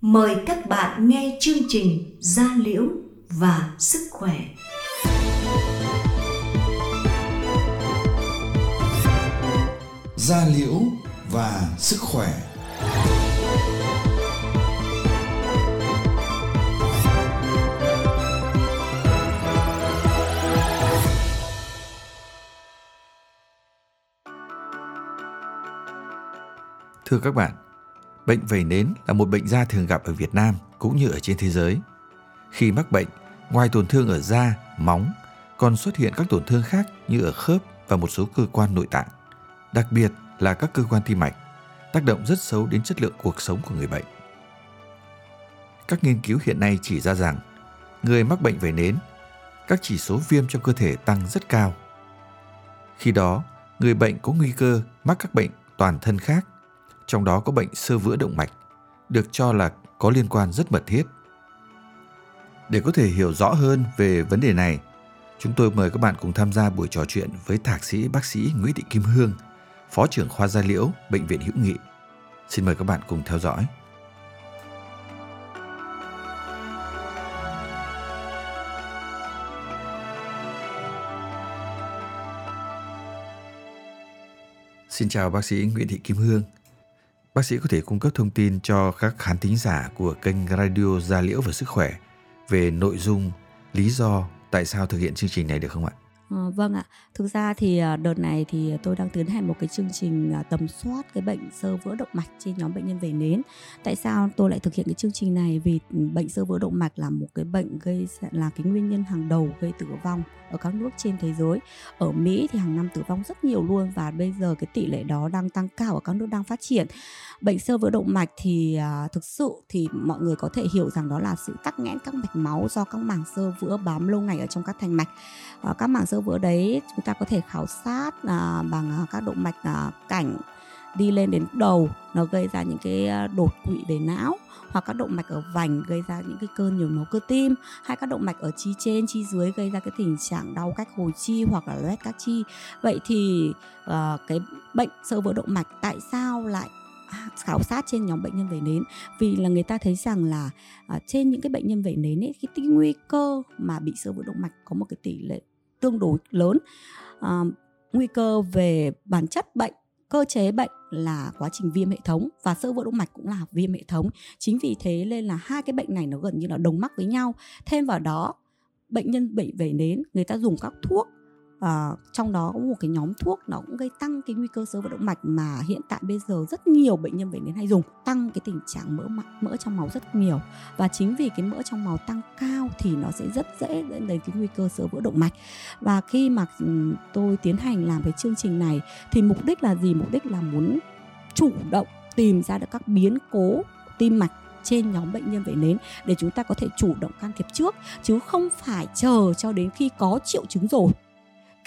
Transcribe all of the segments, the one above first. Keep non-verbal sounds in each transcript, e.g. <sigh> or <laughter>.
Mời các bạn nghe chương trình Gia Liễu và Sức Khỏe. da liễu và sức khỏe Thưa các bạn, bệnh vẩy nến là một bệnh da thường gặp ở Việt Nam cũng như ở trên thế giới. Khi mắc bệnh, ngoài tổn thương ở da, móng, còn xuất hiện các tổn thương khác như ở khớp và một số cơ quan nội tạng đặc biệt là các cơ quan tim mạch, tác động rất xấu đến chất lượng cuộc sống của người bệnh. Các nghiên cứu hiện nay chỉ ra rằng người mắc bệnh vẩy nến, các chỉ số viêm trong cơ thể tăng rất cao. Khi đó, người bệnh có nguy cơ mắc các bệnh toàn thân khác, trong đó có bệnh sơ vữa động mạch, được cho là có liên quan rất mật thiết. Để có thể hiểu rõ hơn về vấn đề này, chúng tôi mời các bạn cùng tham gia buổi trò chuyện với thạc sĩ bác sĩ Nguyễn Thị Kim Hương – Phó trưởng khoa da liễu, Bệnh viện Hữu Nghị. Xin mời các bạn cùng theo dõi. Xin chào bác sĩ Nguyễn Thị Kim Hương. Bác sĩ có thể cung cấp thông tin cho các khán thính giả của kênh Radio gia Liễu và Sức Khỏe về nội dung, lý do tại sao thực hiện chương trình này được không ạ? À, vâng ạ, thực ra thì ờ, đợt này thì tôi đang tiến hành một cái chương trình ờ, tầm soát cái bệnh sơ vữa động mạch trên nhóm bệnh nhân về nến. Tại sao tôi lại thực hiện cái chương trình này? Vì ừ, bệnh sơ vữa động mạch là một cái bệnh gây là cái nguyên nhân hàng đầu gây tử vong ở các nước trên thế giới. Ở Mỹ thì hàng năm tử vong rất nhiều luôn và bây giờ cái tỷ lệ đó đang tăng cao ở các nước đang phát triển. Bệnh sơ vữa động mạch thì thực sự thì mọi người có thể hiểu rằng đó là sự tắc nghẽn các mạch máu do các màng sơ vữa bám lâu ngày ở trong các thành mạch. Uh, các màng sơ vữa đấy chúng ta có thể khảo sát uh, bằng uh, các động mạch à, uh, cảnh đi lên đến đầu nó gây ra những cái đột quỵ về não hoặc các động mạch ở vành gây ra những cái cơn nhồi máu cơ tim hay các động mạch ở chi trên chi dưới gây ra cái tình trạng đau cách hồi chi hoặc là loét các chi. Vậy thì uh, cái bệnh sơ vữa động mạch tại sao lại khảo sát trên nhóm bệnh nhân vẩy nến? Vì là người ta thấy rằng là uh, trên những cái bệnh nhân vẩy nến ấy cái nguy cơ mà bị sơ vữa động mạch có một cái tỷ lệ tương đối lớn. À, nguy cơ về bản chất bệnh cơ chế bệnh là quá trình viêm hệ thống và sơ vữa động mạch cũng là viêm hệ thống. Chính vì thế nên là hai cái bệnh này nó gần như là đồng mắc với nhau. Thêm vào đó bệnh nhân bị về nến người ta dùng các thuốc à, trong đó có một cái nhóm thuốc nó cũng gây tăng cái nguy cơ sơ vữa động mạch mà hiện tại bây giờ rất nhiều bệnh nhân bệnh đến hay dùng tăng cái tình trạng mỡ mỡ trong máu rất nhiều. Và chính vì cái mỡ trong máu tăng cao thì nó sẽ rất dễ dẫn đến cái nguy cơ sơ vữa động mạch. Và khi mà tôi tiến hành làm cái chương trình này thì mục đích là gì? Mục đích là muốn chủ động tìm ra được các biến cố tim mạch trên nhóm bệnh nhân vẩy nến để chúng ta có thể chủ động can thiệp trước chứ không phải chờ cho đến khi có triệu chứng rồi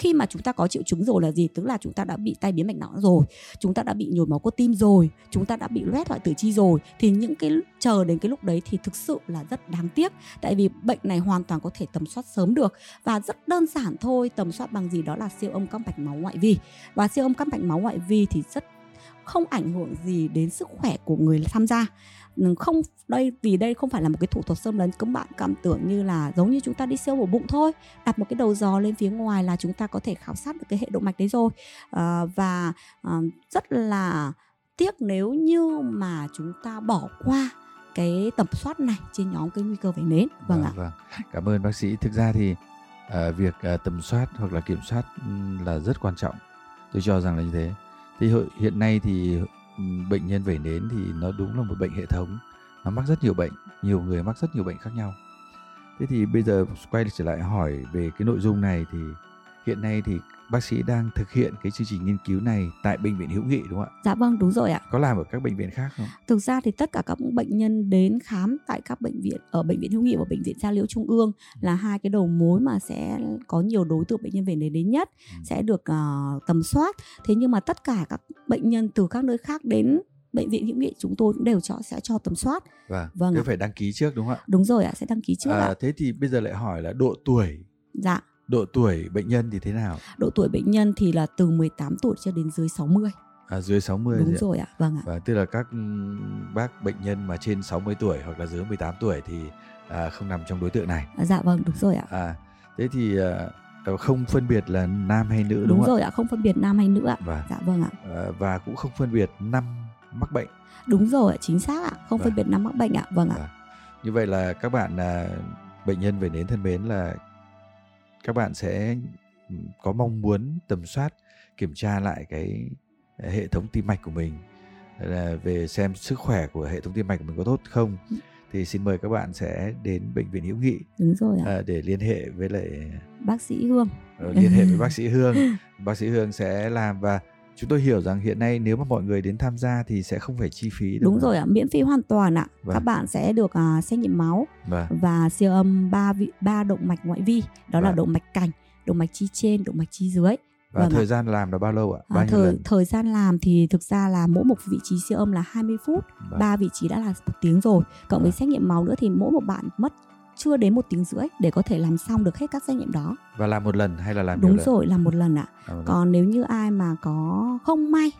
khi mà chúng ta có triệu chứng rồi là gì? Tức là chúng ta đã bị tai biến mạch não rồi, chúng ta đã bị nhồi máu cơ tim rồi, chúng ta đã bị loét hoại tử chi rồi. Thì những cái chờ đến cái lúc đấy thì thực sự là rất đáng tiếc, tại vì bệnh này hoàn toàn có thể tầm soát sớm được. Và rất đơn giản thôi, tầm soát bằng gì? Đó là siêu âm các mạch máu ngoại vi. Và siêu âm các mạch máu ngoại vi thì rất không ảnh hưởng gì đến sức khỏe của người tham gia. Ừ, không đây vì đây không phải là một cái thủ thuật xâm lấn các bạn cảm tưởng như là giống như chúng ta đi siêu mổ bụng thôi. Đặt một cái đầu giò lên phía ngoài là chúng ta có thể khảo sát được cái hệ động mạch đấy rồi. À, và à, rất là tiếc nếu như mà chúng ta bỏ qua cái tầm soát này trên nhóm cái nguy cơ vẩy nến. Vâng, vâng ạ. vâng. Cảm ơn bác sĩ. Thực ra thì uh, việc uh, tầm soát hoặc là kiểm soát là rất quan trọng. Tôi cho rằng là như thế thì hiện nay thì ừ, bệnh nhân vẩy nến thì nó đúng là một bệnh hệ thống. Nó mắc rất nhiều bệnh, nhiều người mắc rất nhiều bệnh khác nhau. Thế thì bây giờ quay trở lại hỏi về cái nội dung này thì hiện nay thì bác sĩ đang thực hiện cái chương trình nghiên cứu này tại bệnh viện hữu nghị đúng không ạ? Dạ vâng đúng rồi ạ. Có làm ở các bệnh viện khác không? Thực ra thì tất cả các bệnh nhân đến khám tại các bệnh viện ở bệnh viện hữu nghị và bệnh viện gia liễu trung ương ừ. là hai cái đầu mối mà sẽ có nhiều đối tượng bệnh nhân về đến đến nhất ừ. sẽ được uh, tầm soát. Thế nhưng mà tất cả các bệnh nhân từ các nơi khác đến bệnh viện hữu nghị chúng tôi cũng đều cho sẽ cho tầm soát. Vâng. Vâng. Thế phải đăng ký trước đúng không ạ? Đúng rồi ạ, sẽ đăng ký trước à, ạ. Thế thì bây giờ lại hỏi là độ tuổi. Dạ Độ tuổi bệnh nhân thì thế nào? Độ tuổi bệnh nhân thì là từ 18 tuổi cho đến dưới 60. À, dưới 60 Đúng ạ? rồi ạ, vâng ạ. Và tức là các bác bệnh nhân mà trên 60 tuổi hoặc là dưới 18 tuổi thì à, không nằm trong đối tượng này. À, Dạ vâng, đúng rồi ạ. À, thế thì à, không phân biệt là nam hay nữ đúng, Đúng không rồi ạ, không phân biệt nam hay nữ ạ. Vâng. Dạ vâng ạ. ạ? À, và cũng không phân biệt năm mắc bệnh. Đúng rồi ạ, chính xác ạ, không phân Vâng. biệt nam mắc bệnh ạ. Vâng ạ. Vâng. Như vậy là các bạn à, bệnh nhân về nến thân mến là các bạn sẽ ừm, có mong muốn tầm soát kiểm tra lại cái hệ thống tim mạch của mình là về xem sức khỏe của hệ thống tim mạch của mình có tốt không thì xin mời các bạn sẽ đến bệnh viện hữu nghị Đúng rồi ạ. à, để liên hệ với lại Bác sĩ Hương. ờ, liên hệ với bác <laughs> sĩ Hương bác sĩ Hương sẽ làm và chúng tôi hiểu rằng hiện nay nếu mà mọi người đến tham gia thì sẽ không phải chi phí Đúng không rồi ạ, miễn phí hoàn toàn ạ. Vâng. Các bạn sẽ được à, xét nghiệm máu Vâng. và siêu âm ba vị ba động mạch ngoại vi, đó là Vâng. động mạch cành, động mạch chi trên, động mạch chi dưới. và Vâng ạ. thời gian làm là bao lâu ạ? À, Bao nhiêu thời lần? thời gian làm thì thực ra là mỗi một vị trí siêu âm là 20 phút, Vâng. ba vị trí đã là một tiếng rồi. Cộng với Vâng. xét nghiệm máu nữa thì mỗi một bạn mất chưa đến một tiếng rưỡi để có thể làm xong được hết các xét nghiệm đó. Và làm một lần hay là làm nhiều Đúng rồi, làm một lần ạ. Lần. Còn nếu như ai mà có không may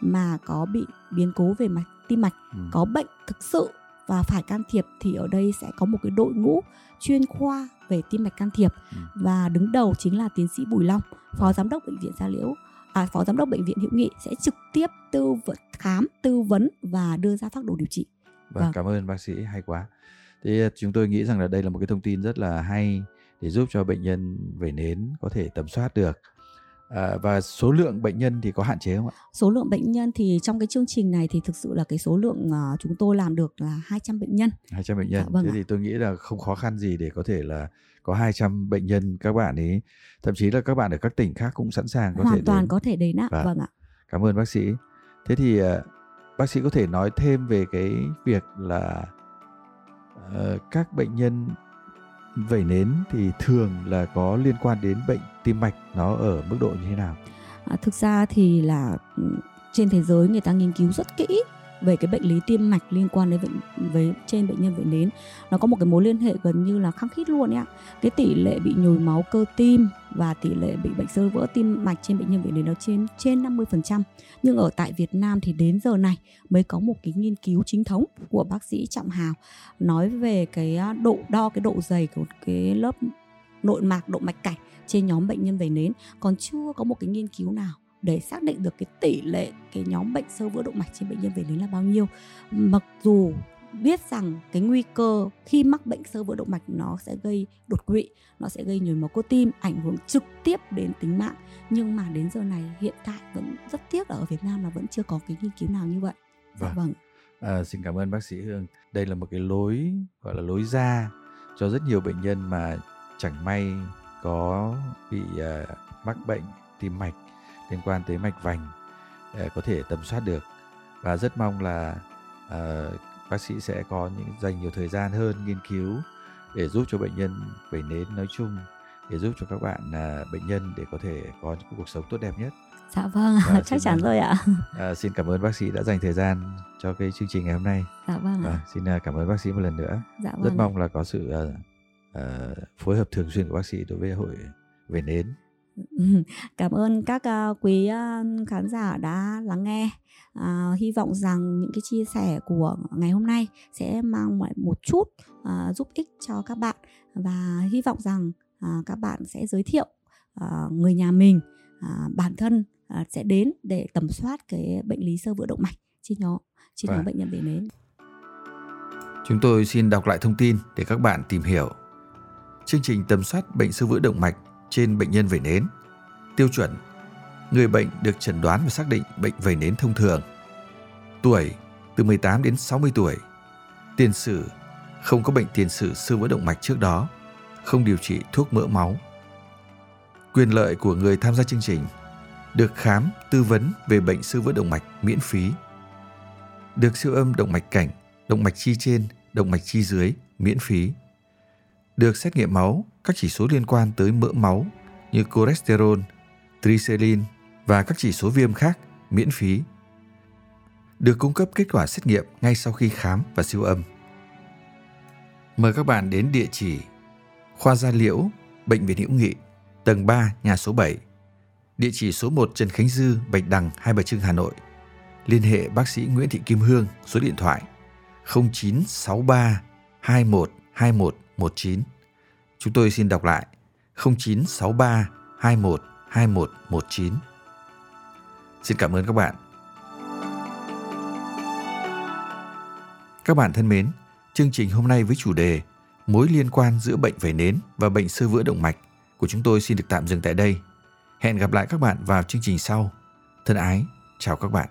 mà có bị biến cố về mạch tim mạch, Ừ. có bệnh thực sự và phải can thiệp thì ở đây sẽ có một cái đội ngũ chuyên khoa về tim mạch can thiệp Ừ. và đứng đầu chính là tiến sĩ Bùi Long, phó giám đốc bệnh viện Gia Liễu, à, phó giám đốc bệnh viện Hữu Nghị sẽ trực tiếp tư vấn khám, tư vấn và đưa ra phác đồ điều trị. Vâng, Vâng. cảm ơn bác sĩ hay quá. Thế chúng tôi nghĩ rằng là đây là một cái thông tin rất là hay để giúp cho bệnh nhân về nến có thể tầm soát được. À, và số lượng bệnh nhân thì có hạn chế không ạ? Số lượng bệnh nhân thì trong cái chương trình này thì thực sự là cái số lượng à, chúng tôi làm được là 200 bệnh nhân. 200 bệnh nhân. Dạ, vâng Thế ạ. thì tôi nghĩ là không khó khăn gì để có thể là có 200 bệnh nhân các bạn ấy thậm chí là các bạn ở các tỉnh khác cũng sẵn sàng có thể Hoàn toàn đến. có thể đến ạ. Vâng. Vâng ạ. Cảm ơn bác sĩ. Thế thì ờ, bác sĩ có thể nói thêm về cái việc là Ờ, các bệnh nhân vẩy nến thì thường là có liên quan đến bệnh tim mạch nó ở mức độ như thế nào? À, thực ra thì là ừ, trên thế giới người ta nghiên cứu rất kỹ về cái bệnh lý tim mạch liên quan đến bệnh, với, trên bệnh nhân vẩy nến, nó có một cái mối liên hệ gần như là khăng khít luôn ấy ạ. Cái tỷ lệ bị nhồi máu cơ tim và tỷ lệ bị bệnh sơ vỡ tim mạch trên bệnh nhân vẩy nến nó trên trên 50% nhưng ở tại Việt Nam thì đến giờ này mới có một cái nghiên cứu chính thống của bác sĩ Trọng Hào nói về cái độ đo cái độ dày của cái lớp nội mạc động mạch cảnh trên nhóm bệnh nhân vẩy nến. Còn chưa có một cái nghiên cứu nào để xác định được cái tỷ lệ cái nhóm bệnh sơ vữa động mạch trên bệnh nhân vẩy nến là bao nhiêu. Mặc dù biết rằng cái nguy cơ khi mắc bệnh sơ vữa động mạch nó sẽ gây đột quỵ nó sẽ gây nhồi máu cơ tim ảnh hưởng trực tiếp đến tính mạng. Nhưng mà đến giờ này hiện tại vẫn rất tiếc là ở Việt Nam là vẫn chưa có cái nghiên cứu nào như vậy. Dạ Vâng. vâng. À, xin cảm ơn bác sĩ Hương. Đây là một cái lối gọi là lối ra cho rất nhiều bệnh nhân mà chẳng may có bị à, mắc bệnh tim mạch liên quan tới mạch vành à, có thể tầm soát được và rất mong là à, bác sĩ sẽ có những dành nhiều thời gian hơn nghiên cứu để giúp cho bệnh nhân vẩy nến nói chung để giúp cho các bạn à, bệnh nhân để có thể có những cuộc sống tốt đẹp nhất. dạ vâng Dạ, <laughs> chắc chắn rồi ạ À, <laughs> xin cảm ơn bác sĩ đã dành thời gian cho cái chương trình ngày hôm nay. dạ vâng Vâng, ạ xin cảm ơn bác sĩ một lần nữa. dạ Rất vâng ạ. mong là có sự à, à, phối hợp thường xuyên của bác sĩ đối với hội về nến. <laughs> Cảm ơn các à, quý à, khán giả đã lắng nghe. À, hy vọng rằng những cái chia sẻ của ngày hôm nay sẽ mang lại một chút à, giúp ích cho các bạn và hy vọng rằng à, các bạn sẽ giới thiệu à, người nhà mình, à, bản thân à, sẽ đến để tầm soát cái bệnh lý sơ vữa động mạch trên nhóm trên nhóm Vâng. bệnh nhân về nến. Chúng tôi xin đọc lại thông tin để các bạn tìm hiểu. Chương trình tầm soát bệnh sơ vữa động mạch trên bệnh nhân vẩy nến. Tiêu chuẩn Người bệnh được chẩn đoán và xác định bệnh vẩy nến thông thường. Tuổi từ 18 đến 60 tuổi. Tiền sử không có bệnh tiền sử sơ vữa động mạch trước đó, không điều trị thuốc mỡ máu. Quyền lợi của người tham gia chương trình được khám, tư vấn về bệnh sơ vữa động mạch miễn phí. Được siêu âm động mạch cảnh, động mạch chi trên, động mạch chi dưới miễn phí. Được xét nghiệm máu, các chỉ số liên quan tới mỡ máu như cholesterol, triglycerin và các chỉ số viêm khác miễn phí. Được cung cấp kết quả xét nghiệm ngay sau khi khám và siêu âm. Mời các bạn đến địa chỉ Khoa Gia Liễu, Bệnh viện Hữu Nghị, tầng 3, nhà số 7. Địa chỉ số 1 Trần Khánh Dư, Bạch Đằng, Hai Bà Trưng, Hà Nội. liên hệ bác sĩ Nguyễn Thị Kim Hương số điện thoại 0963 21 21 19. Chúng tôi xin đọc lại 0963 21 21 19. Xin cảm ơn các bạn. Các bạn thân mến, chương trình hôm nay với chủ đề Mối liên quan giữa bệnh vẩy nến và bệnh sơ vữa động mạch của chúng tôi xin được tạm dừng tại đây. Hẹn gặp lại các bạn vào chương trình sau. Thân ái, chào các bạn.